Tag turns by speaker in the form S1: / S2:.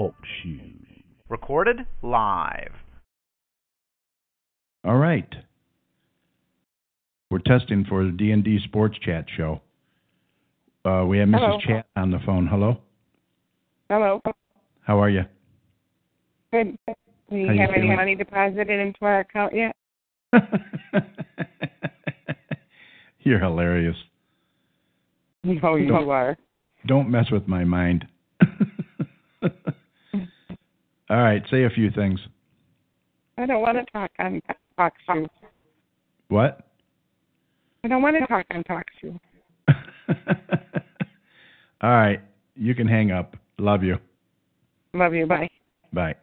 S1: Talk shoes.
S2: Recorded live.
S1: All right. We're testing for the D and D Sports Chat show. Uh, we have Mrs.
S3: Hello.
S1: Chat on the phone. Hello.
S3: Hello.
S1: How are you?
S3: Good. Do you
S1: How you
S3: have any
S1: feeling?
S3: money deposited into our account yet?
S1: You're hilarious.
S3: No, you
S1: Don't-
S3: are.
S1: Don't mess with my mind. All right, say a few things.
S3: I don't want to talk on talk show.
S1: What?
S3: I don't want to talk on talk show.
S1: All right, you can hang up. Love you.
S3: Love you. Bye.
S1: Bye.